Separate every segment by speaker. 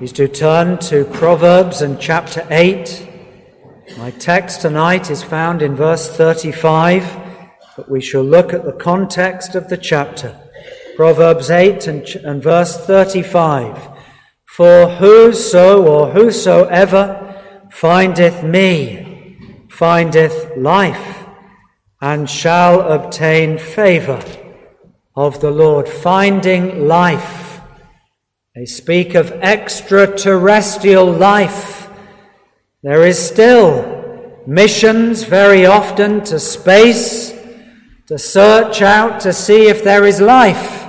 Speaker 1: is to turn to Proverbs and chapter 8. My text tonight is found in verse 35, but we shall look at the context of the chapter. Proverbs 8 and, and verse 35. For whoso or whosoever findeth me findeth life and shall obtain favor of the Lord. Finding life they speak of extraterrestrial life. There is still missions very often to space to search out to see if there is life.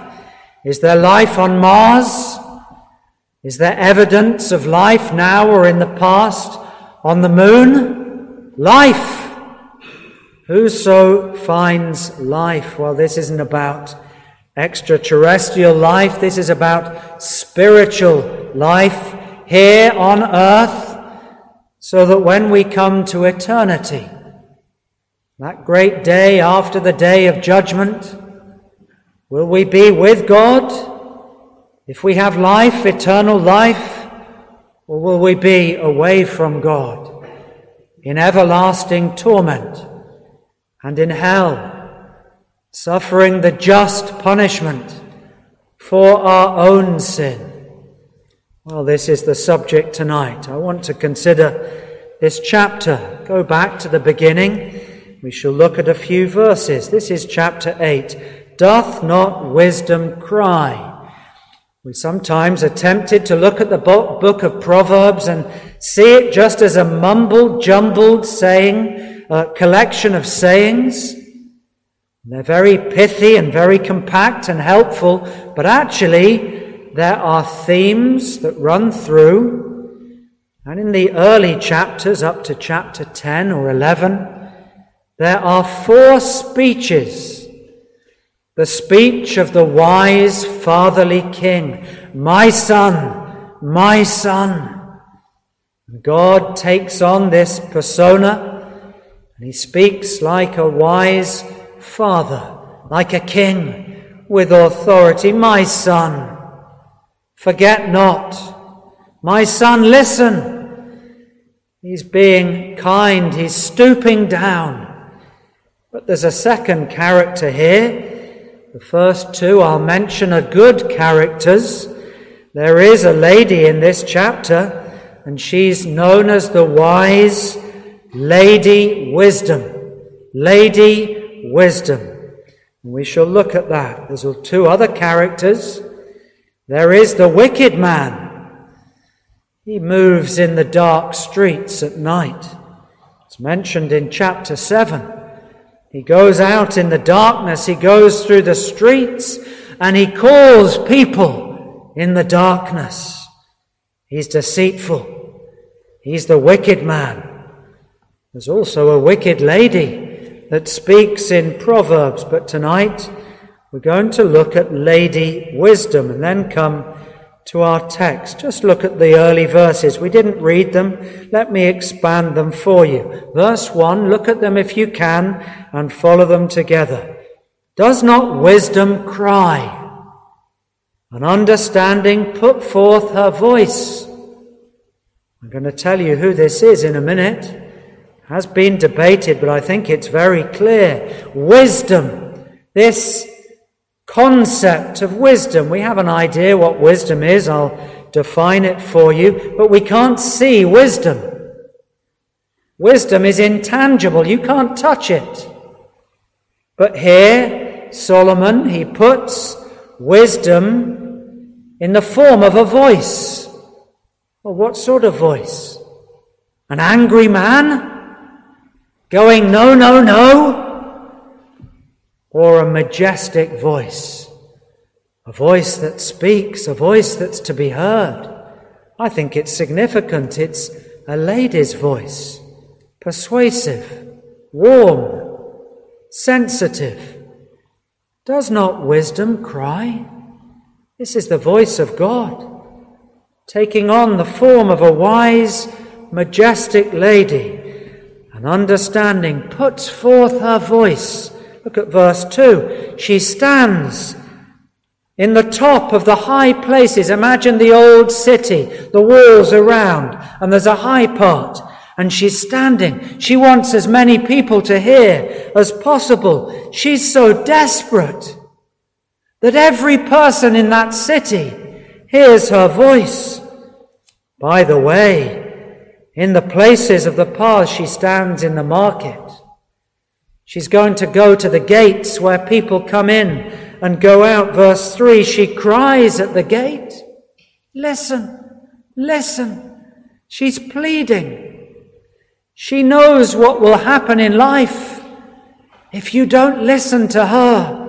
Speaker 1: Is there life on Mars? Is there evidence of life now or in the past on the moon? Life. Whoso finds life? Well, this isn't about extraterrestrial life. This is about spiritual life here on earth so that when we come to eternity, that great day after the day of judgment, will we be with God? If we have life, eternal life, or will we be away from God in everlasting torment and in hell? Suffering the just punishment for our own sin. Well, this is the subject tonight. I want to consider this chapter. Go back to the beginning. We shall look at a few verses. This is chapter 8. Doth not wisdom cry? We sometimes are tempted to look at the book of Proverbs and see it just as a mumbled, jumbled saying, a collection of sayings. They're very pithy and very compact and helpful, but actually there are themes that run through. And in the early chapters, up to chapter 10 or 11, there are four speeches. The speech of the wise fatherly king, my son, my son. God takes on this persona and he speaks like a wise Father, like a king with authority, my son, forget not. My son, listen. He's being kind, he's stooping down. But there's a second character here. The first two I'll mention are good characters. There is a lady in this chapter, and she's known as the wise Lady Wisdom. Lady wisdom. And We shall look at that. There's two other characters. There is the wicked man. He moves in the dark streets at night. It's mentioned in chapter 7. He goes out in the darkness, he goes through the streets, and he calls people in the darkness. He's deceitful. He's the wicked man. There's also a wicked lady that speaks in Proverbs, but tonight we're going to look at Lady Wisdom and then come to our text. Just look at the early verses. We didn't read them. Let me expand them for you. Verse 1, look at them if you can and follow them together. Does not wisdom cry? And understanding put forth her voice. I'm going to tell you who this is in a minute has been debated, but I think it's very clear. Wisdom, this concept of wisdom. We have an idea what wisdom is. I'll define it for you, but we can't see wisdom. Wisdom is intangible. You can't touch it. But here, Solomon, he puts wisdom in the form of a voice. Well, what sort of voice? An angry man? Going, no, no, no, or a majestic voice, a voice that speaks, a voice that's to be heard. I think it's significant. It's a lady's voice, persuasive, warm, sensitive. Does not wisdom cry? This is the voice of God, taking on the form of a wise, majestic lady and understanding puts forth her voice. Look at verse 2. She stands In the top of the high places, imagine the old city, the walls around, and there's a high part, and she's standing. She wants as many people to hear as possible. She's so desperate that every person in that city hears her voice. By the way, in the places of the path, she stands in the market. She's going to go to the gates where people come in and go out. Verse 3 She cries at the gate, Listen, listen. She's pleading. She knows what will happen in life if you don't listen to her.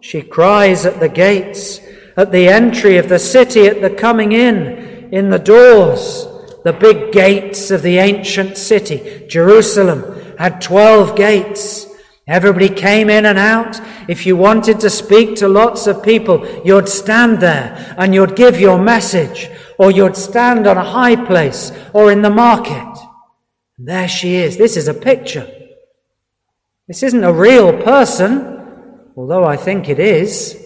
Speaker 1: She cries at the gates, at the entry of the city, at the coming in, in the doors. The big gates of the ancient city, Jerusalem, had 12 gates. Everybody came in and out. If you wanted to speak to lots of people, you'd stand there and you'd give your message, or you'd stand on a high place or in the market. And there she is. This is a picture. This isn't a real person, although I think it is,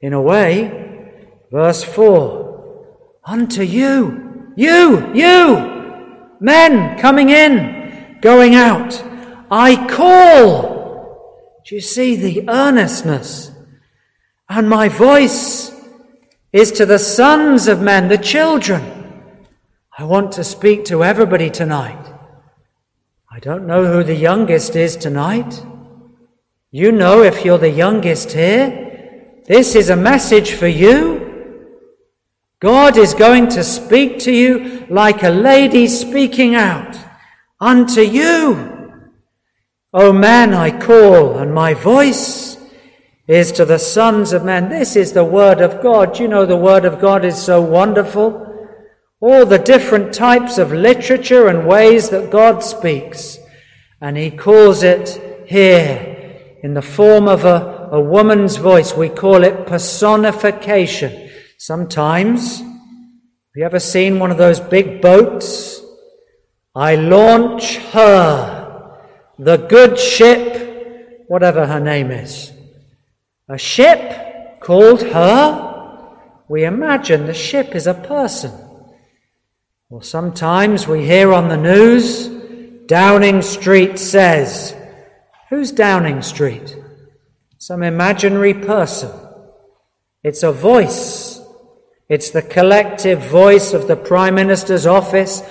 Speaker 1: in a way. Verse 4 Unto you, you, you, men coming in, going out, I call. Do you see the earnestness? And my voice is to the sons of men, the children. I want to speak to everybody tonight. I don't know who the youngest is tonight. You know if you're the youngest here. This is a message for you. God is going to speak to you like a lady speaking out unto you. O man, I call, and my voice is to the sons of men. This is the word of God. You know, the word of God is so wonderful. All the different types of literature and ways that God speaks. And he calls it here in the form of a, a woman's voice. We call it personification. Sometimes, have you ever seen one of those big boats? I launch her the good ship, whatever her name is. A ship called her. We imagine the ship is a person. Or sometimes we hear on the news, Downing Street says, Who's Downing Street? Some imaginary person. It's a voice. It's the collective voice of the Prime Minister's office.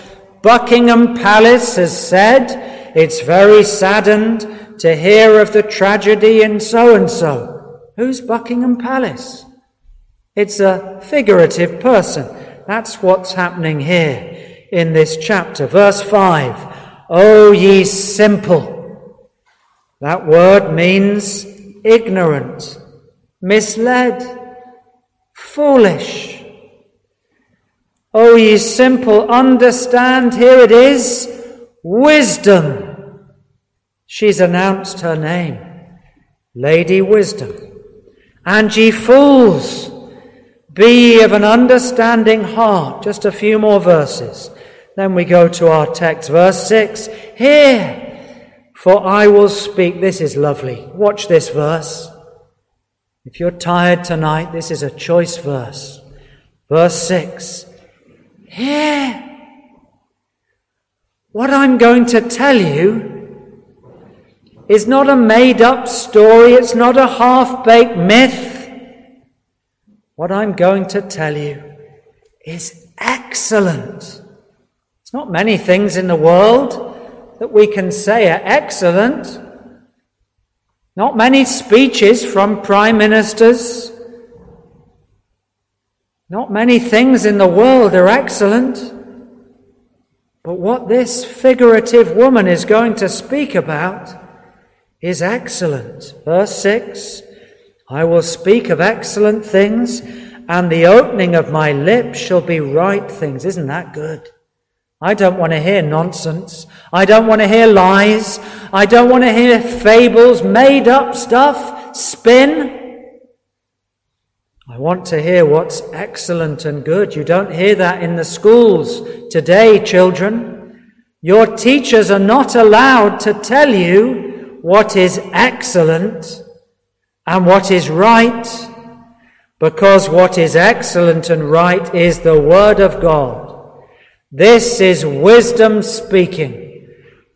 Speaker 1: Buckingham Palace has said it's very saddened to hear of the tragedy in so and so. Who's Buckingham Palace? It's a figurative person. That's what's happening here in this chapter. Verse 5 O ye simple. That word means ignorant, misled, foolish. O ye simple, understand, here it is Wisdom. She's announced her name, Lady Wisdom. And ye fools, be of an understanding heart. Just a few more verses. Then we go to our text, verse 6. Hear, for I will speak. This is lovely. Watch this verse. If you're tired tonight, this is a choice verse. Verse 6. Hear, what I'm going to tell you is not a made up story, it's not a half baked myth. What I'm going to tell you is excellent. It's not many things in the world that we can say are excellent. Not many speeches from prime ministers. Not many things in the world are excellent. But what this figurative woman is going to speak about is excellent. Verse 6 I will speak of excellent things, and the opening of my lips shall be right things. Isn't that good? I don't want to hear nonsense. I don't want to hear lies. I don't want to hear fables, made up stuff, spin. I want to hear what's excellent and good. You don't hear that in the schools today, children. Your teachers are not allowed to tell you what is excellent and what is right, because what is excellent and right is the Word of God. This is wisdom speaking.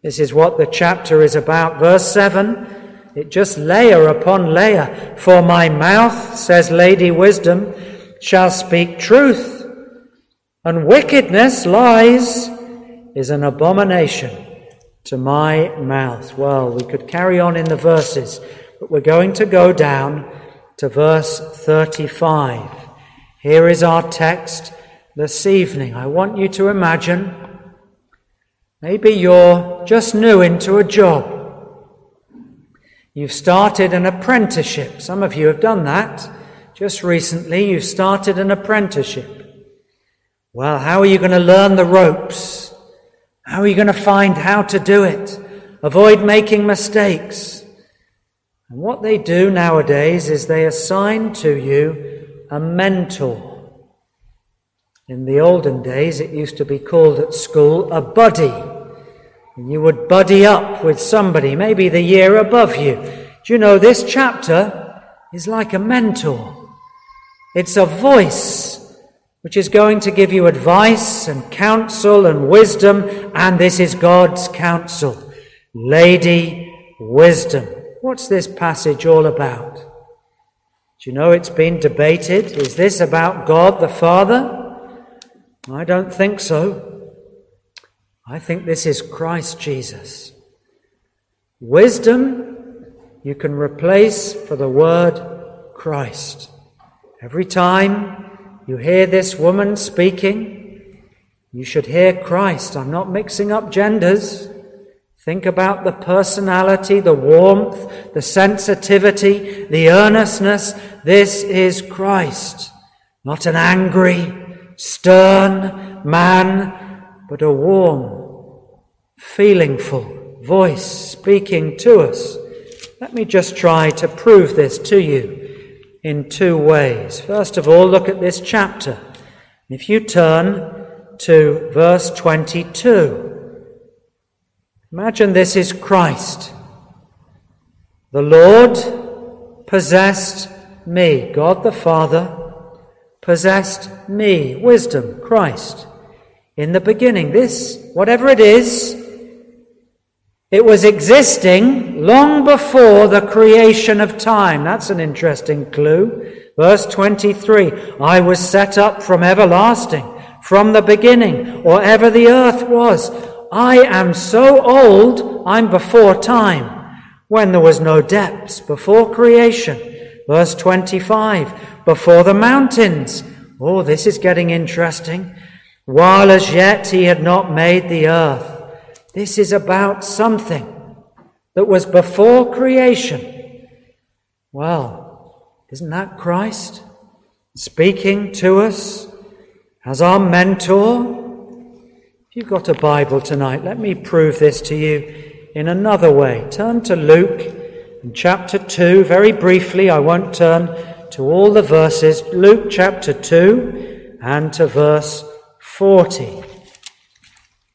Speaker 1: This is what the chapter is about. Verse 7 it just layer upon layer. For my mouth, says Lady Wisdom, shall speak truth, and wickedness, lies, is an abomination to my mouth. Well, we could carry on in the verses, but we're going to go down to verse 35. Here is our text this evening. I want you to imagine maybe you're just new into a job. You've started an apprenticeship. Some of you have done that. Just recently, you've started an apprenticeship. Well, how are you going to learn the ropes? How are you going to find how to do it? Avoid making mistakes. And what they do nowadays is they assign to you a mentor. In the olden days, it used to be called at school a buddy. And you would buddy up with somebody, maybe the year above you. Do you know this chapter is like a mentor? It's a voice which is going to give you advice and counsel and wisdom, and this is God's counsel. Lady Wisdom. What's this passage all about? Do you know it's been debated? Is this about God the Father? I don't think so. I think this is Christ Jesus. Wisdom you can replace for the word Christ. Every time you hear this woman speaking, you should hear Christ. I'm not mixing up genders. Think about the personality, the warmth, the sensitivity, the earnestness. This is Christ. Not an angry, stern man but a warm, feelingful voice speaking to us. Let me just try to prove this to you in two ways. First of all, look at this chapter. If you turn to verse 22, imagine this is Christ. The Lord possessed me, God the Father possessed me, wisdom, Christ in the beginning. This, whatever it is, it was existing long before the creation of time. That's an interesting clue. Verse 23 I was set up from everlasting, from the beginning, or ever the earth was. I am so old, I'm before time, when there was no depths, before creation. Verse 25 Before the mountains. Oh, this is getting interesting while as yet he had not made the earth. This is about something that was before creation. Well, isn't that Christ speaking to us as our mentor? If you've got a Bible tonight, let me prove this to you in another way. Turn to Luke chapter 2, very briefly. I won't turn to all the verses. Luke chapter 2 and to verse 40.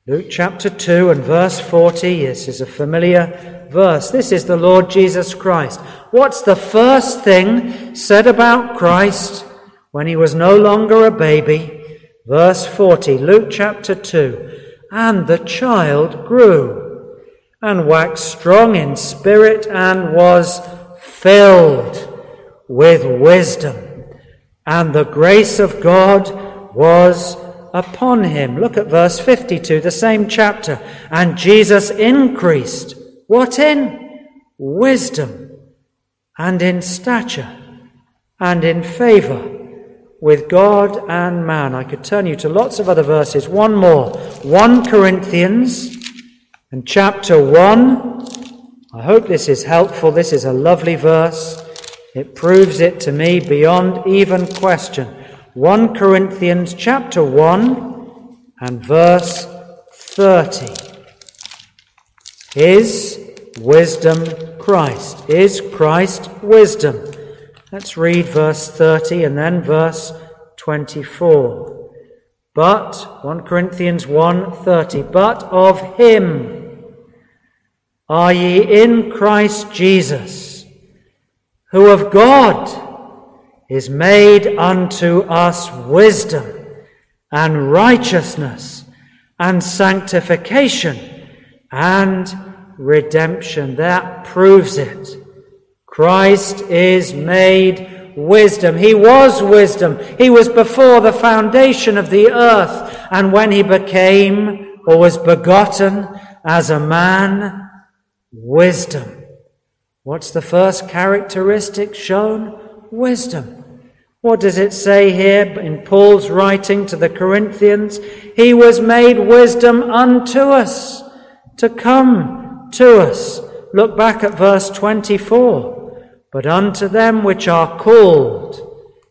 Speaker 1: Luke chapter 2 and verse 40. This is a familiar verse. This is the Lord Jesus Christ. What's the first thing said about Christ when he was no longer a baby? Verse 40, Luke chapter 2. And the child grew and waxed strong in spirit and was filled with wisdom. And the grace of God was upon him. Look at verse 52, the same chapter. And Jesus increased. What in? Wisdom and in stature and in favor with God and man. I could turn you to lots of other verses. One more. 1 Corinthians and chapter 1. I hope this is helpful. This is a lovely verse. It proves it to me beyond even question. 1 Corinthians chapter 1 and verse 30. Is wisdom Christ? Is Christ wisdom? Let's read verse 30 and then verse 24. But 1 Corinthians 1:30 but of him are ye in Christ Jesus who of God is made unto us wisdom and righteousness and sanctification and redemption. That proves it. Christ is made wisdom. He was wisdom. He was before the foundation of the earth. And when he became or was begotten as a man, wisdom. What's the first characteristic shown? Wisdom. What does it say here in Paul's writing to the Corinthians? He was made wisdom unto us to come to us. Look back at verse 24. But unto them which are called,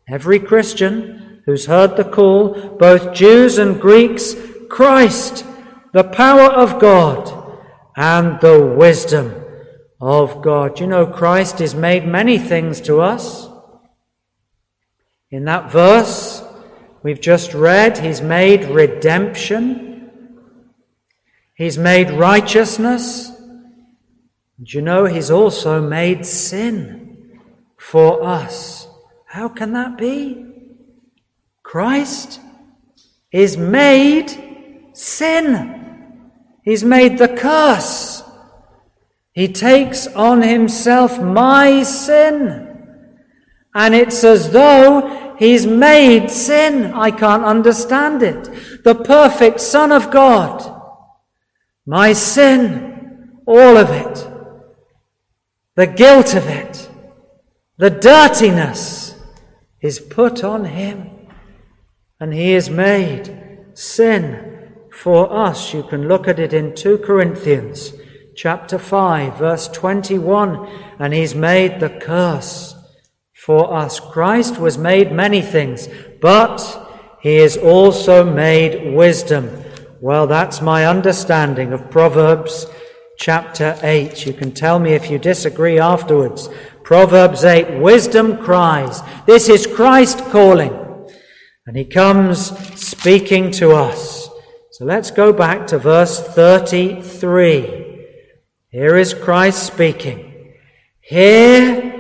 Speaker 1: every Christian who's heard the call, both Jews and Greeks, Christ, the power of God and the wisdom of God. You know, Christ is made many things to us. In that verse we've just read, He's made redemption, He's made righteousness. And you know, He's also made sin for us. How can that be? Christ is made sin. He's made the curse. He takes on himself my sin. And it's as though he's made sin. I can't understand it. The perfect Son of God. My sin, all of it. The guilt of it. The dirtiness is put on him. And he is made sin for us. You can look at it in 2 Corinthians chapter 5 verse 21. And he's made the curse for us. Christ was made many things, but he is also made wisdom. Well, that's my understanding of Proverbs chapter 8. You can tell me if you disagree afterwards. Proverbs 8, wisdom cries. This is Christ calling. And he comes speaking to us. So let's go back to verse 33. Here is Christ speaking. Hear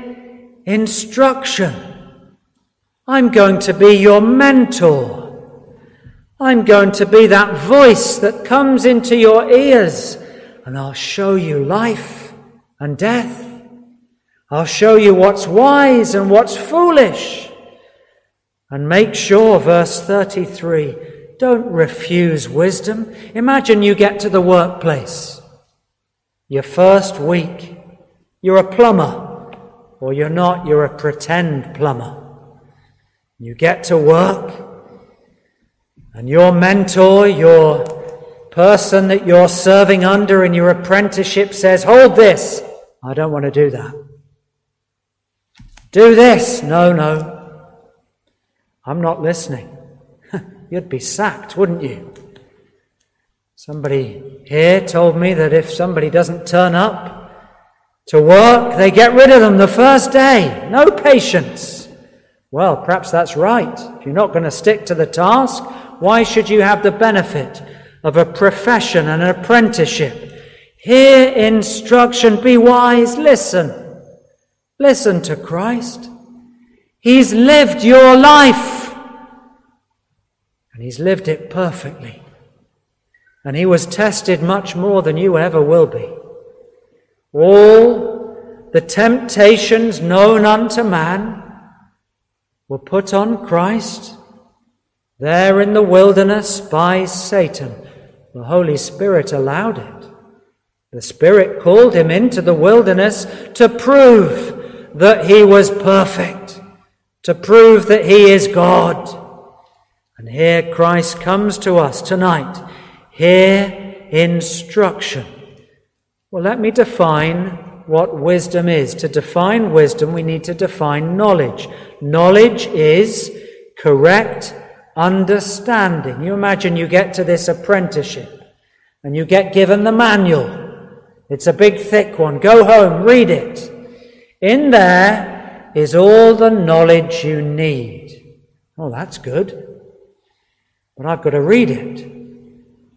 Speaker 1: instruction. I'm going to be your mentor. I'm going to be that voice that comes into your ears and I'll show you life and death. I'll show you what's wise and what's foolish. And make sure, verse 33, don't refuse wisdom. Imagine you get to the workplace. Your first week. You're a plumber or you're not, you're a pretend plumber. You get to work, and your mentor, your person that you're serving under in your apprenticeship says, Hold this. I don't want to do that. Do this. No, no. I'm not listening. You'd be sacked, wouldn't you? Somebody here told me that if somebody doesn't turn up, to work, they get rid of them the first day. No patience. Well, perhaps that's right. If you're not going to stick to the task, why should you have the benefit of a profession and an apprenticeship? Hear instruction, be wise, listen. Listen to Christ. He's lived your life. And he's lived it perfectly. And he was tested much more than you ever will be. All the temptations known unto man were put on Christ there in the wilderness by Satan. The Holy Spirit allowed it. The Spirit called him into the wilderness to prove that he was perfect, to prove that he is God. And here Christ comes to us tonight. Hear instruction well, let me define what wisdom is. To define wisdom, we need to define knowledge. Knowledge is correct understanding. You imagine you get to this apprenticeship and you get given the manual. It's a big, thick one. Go home, read it. In there is all the knowledge you need. Oh, that's good. But I've got to read it.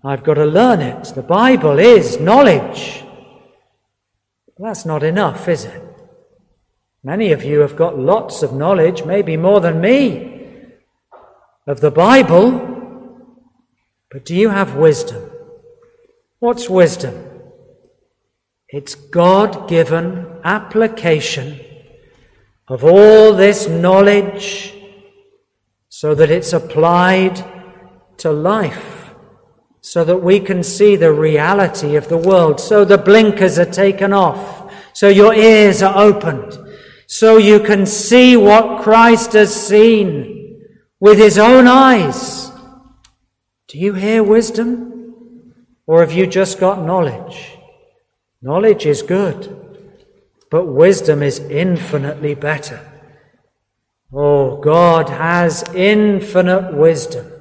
Speaker 1: I've got to learn it. The Bible is knowledge. Well, that's not enough, is it? Many of you have got lots of knowledge, maybe more than me, of the Bible. But do you have wisdom? What's wisdom? It's God given application of all this knowledge so that it's applied to life, so that we can see the reality of the world, so the blinkers are taken off, so your ears are opened, so you can see what Christ has seen with his own eyes. Do you hear wisdom? Or have you just got knowledge? Knowledge is good. But wisdom is infinitely better. Oh, God has infinite wisdom.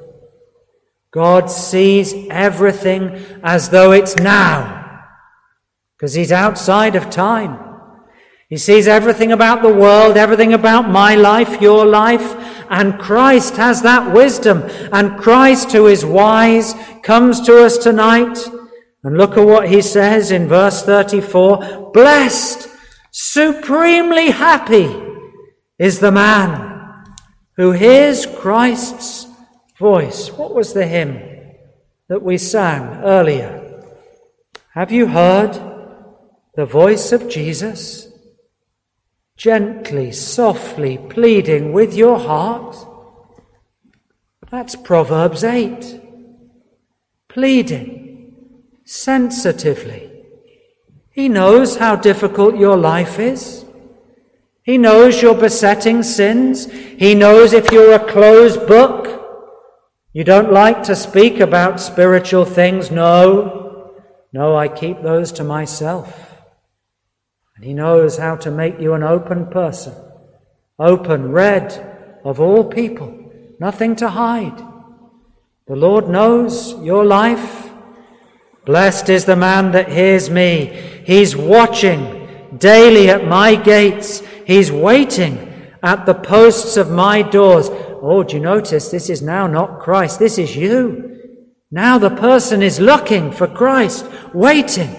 Speaker 1: God sees everything as though it's now, because He's outside of time. He sees everything about the world, everything about my life, your life, and Christ has that wisdom. And Christ, who is wise, comes to us tonight. And look at what he says in verse 34 Blessed Supremely happy is the man who hears Christ's voice. What was the hymn that we sang earlier? Have you heard the voice of Jesus? Gently, softly pleading with your heart. That's Proverbs 8. Pleading sensitively he knows how difficult your life is. He knows your besetting sins. He knows if you're a closed book. You don't like to speak about spiritual things. No. No, I keep those to myself. And He knows how to make you an open person. Open, read of all people. Nothing to hide. The Lord knows your life. Blessed is the man that hears me. He's watching daily at my gates. He's waiting at the posts of my doors. Oh, do you notice this is now not Christ? This is you. Now the person is looking for Christ, waiting.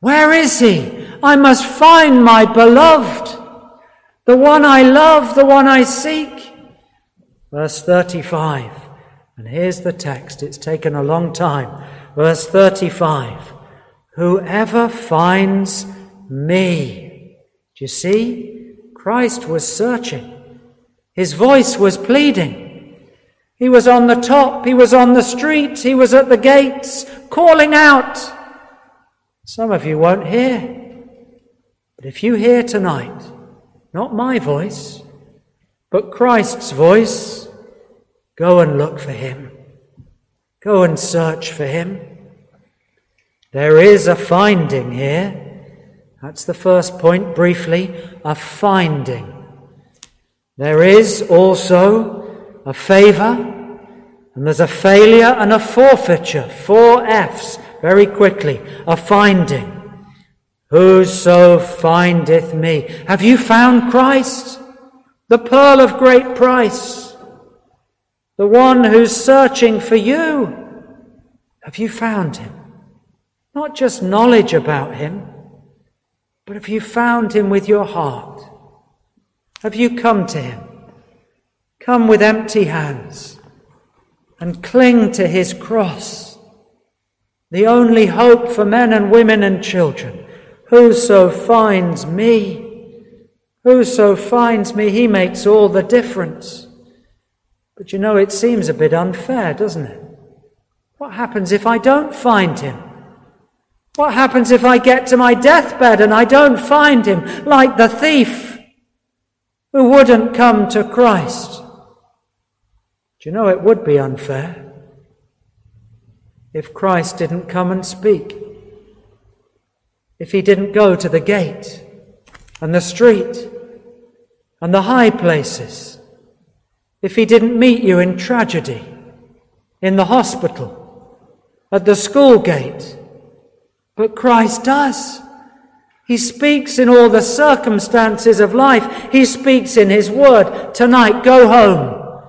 Speaker 1: Where is he? I must find my beloved, the one I love, the one I seek. Verse 35. And here's the text. It's taken a long time. Verse 35. Whoever finds me. Do you see? Christ was searching. His voice was pleading. He was on the top. He was on the street. He was at the gates calling out. Some of you won't hear. But if you hear tonight, not my voice, but Christ's voice, go and look for him. Go and search for him. There is a finding here. That's the first point, briefly a finding. There is also a favour, and there's a failure and a forfeiture. Four F's, very quickly. A finding. Whoso findeth me. Have you found Christ? The pearl of great price. The one who's searching for you. Have you found him? Not just knowledge about Him, but have you found Him with your heart? Have you come to Him? Come with empty hands and cling to His cross, the only hope for men and women and children. Whoso finds me, whoso finds me, he makes all the difference. But you know, it seems a bit unfair, doesn't it? What happens if I don't find him? What happens if I get to my deathbed and I don't find him like the thief who wouldn't come to Christ? Do you know it would be unfair if Christ didn't come and speak? If he didn't go to the gate and the street and the high places? If he didn't meet you in tragedy, in the hospital, at the school gate? But Christ does. He speaks in all the circumstances of life. He speaks in His Word. Tonight, go home.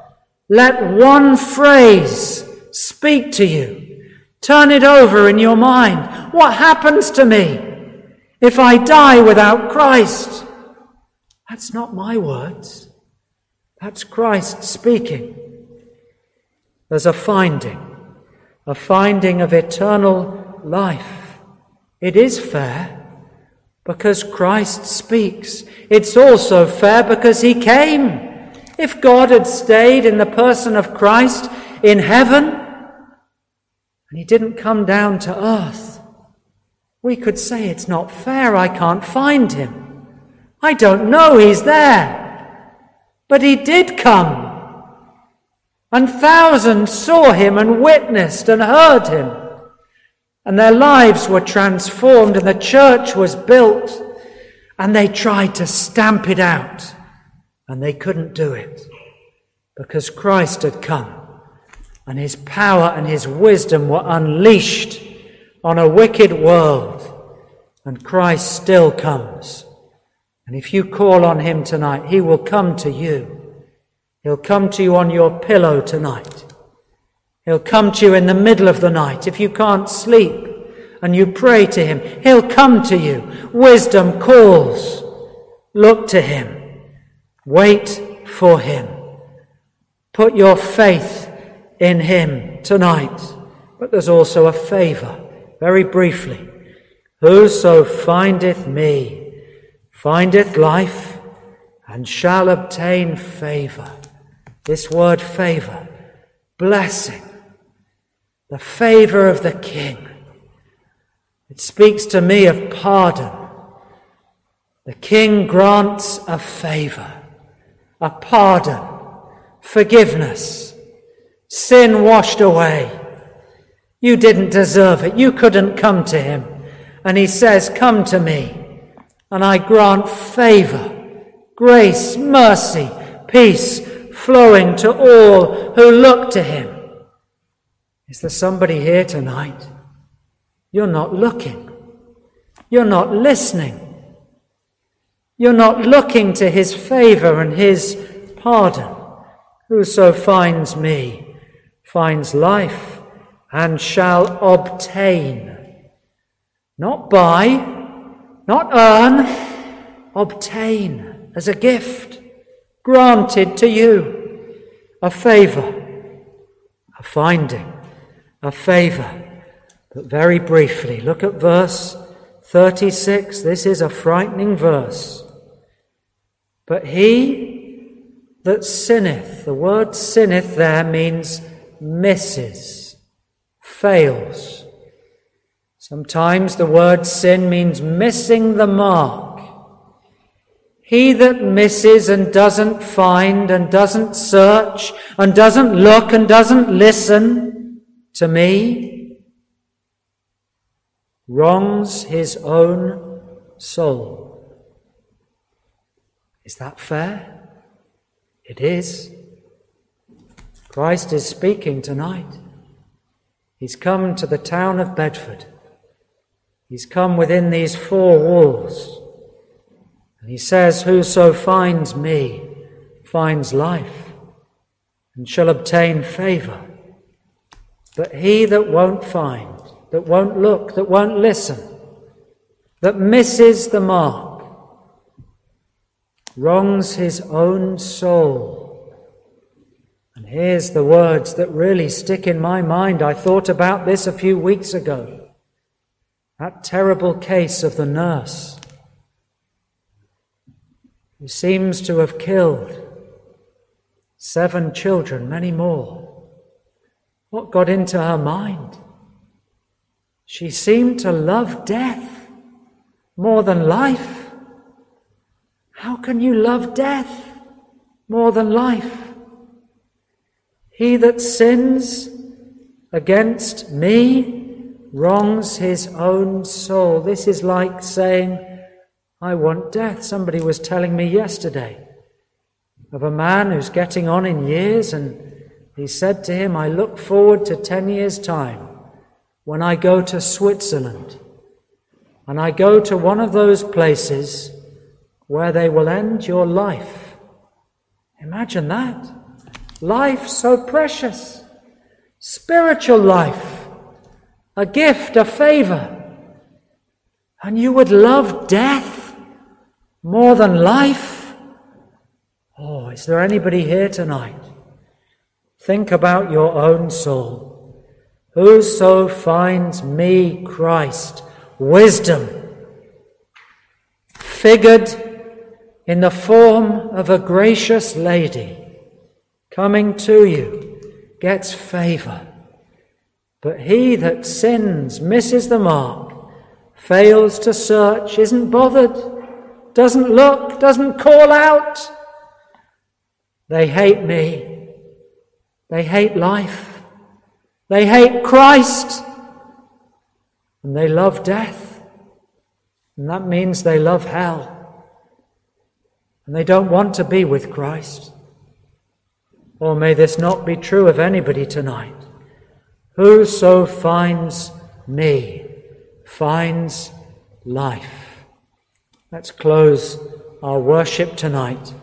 Speaker 1: Let one phrase speak to you. Turn it over in your mind. What happens to me if I die without Christ? That's not my words. That's Christ speaking. There's a finding, a finding of eternal life. It is fair because Christ speaks. It's also fair because he came. If God had stayed in the person of Christ in heaven and he didn't come down to earth, we could say it's not fair. I can't find him. I don't know he's there. But he did come. And thousands saw him and witnessed and heard him. And their lives were transformed and the church was built. And they tried to stamp it out. And they couldn't do it. Because Christ had come. And his power and his wisdom were unleashed on a wicked world. And Christ still comes. And if you call on him tonight, he will come to you. He'll come to you on your pillow tonight. He'll come to you in the middle of the night if you can't sleep and you pray to him. He'll come to you. Wisdom calls. Look to him. Wait for him. Put your faith in him tonight. But there's also a favor, very briefly. Whoso findeth me, findeth life and shall obtain favor. This word favor, blessing, the favor of the king. It speaks to me of pardon. The king grants a favor, a pardon, forgiveness, sin washed away. You didn't deserve it. You couldn't come to him. And he says, Come to me and I grant favor, grace, mercy, peace flowing to all who look to him. Is there somebody here tonight? You're not looking. You're not listening. You're not looking to his favor and his pardon. Whoso finds me finds life and shall obtain. Not buy, not earn, obtain as a gift granted to you, a favor, a finding, a favor. But very briefly, look at verse 36. This is a frightening verse. But he that sinneth, the word sinneth there means misses, fails Sometimes the word sin means missing the mark. He that misses and doesn't find and doesn't search and doesn't look and doesn't listen to me wrongs his own soul. Is that fair? It is. Christ is speaking tonight. He's come to the town of Bedford. He's come within these four walls. And he says, Whoso finds me finds life and shall obtain favor. But he that won't find, that won't look, that won't listen, that misses the mark, wrongs his own soul. And here's the words that really stick in my mind. I thought about this a few weeks ago. That terrible case of the nurse who seems to have killed seven children, many more. What got into her mind? She seemed to love death more than life. How can you love death more than life? He that sins against me wrongs his own soul. This is like saying, I want death. Somebody was telling me yesterday of a man who's getting on in years, and he said to him, I look forward to 10 years' time when I go to Switzerland and I go to one of those places where they will end your life. Imagine that. Life so precious. Spiritual life a gift, a favor, and you would love death more than life? Oh, is there anybody here tonight? Think about your own soul. Whoso finds me, Christ, wisdom, figured in the form of a gracious lady coming to you, gets favor. But he that sins, misses the mark, fails to search, isn't bothered, doesn't look, doesn't call out. They hate me. They hate life. They hate Christ. And they love death. And that means they love hell. And they don't want to be with Christ. Or may this not be true of anybody tonight. Whoso finds me finds life. Let's close our worship tonight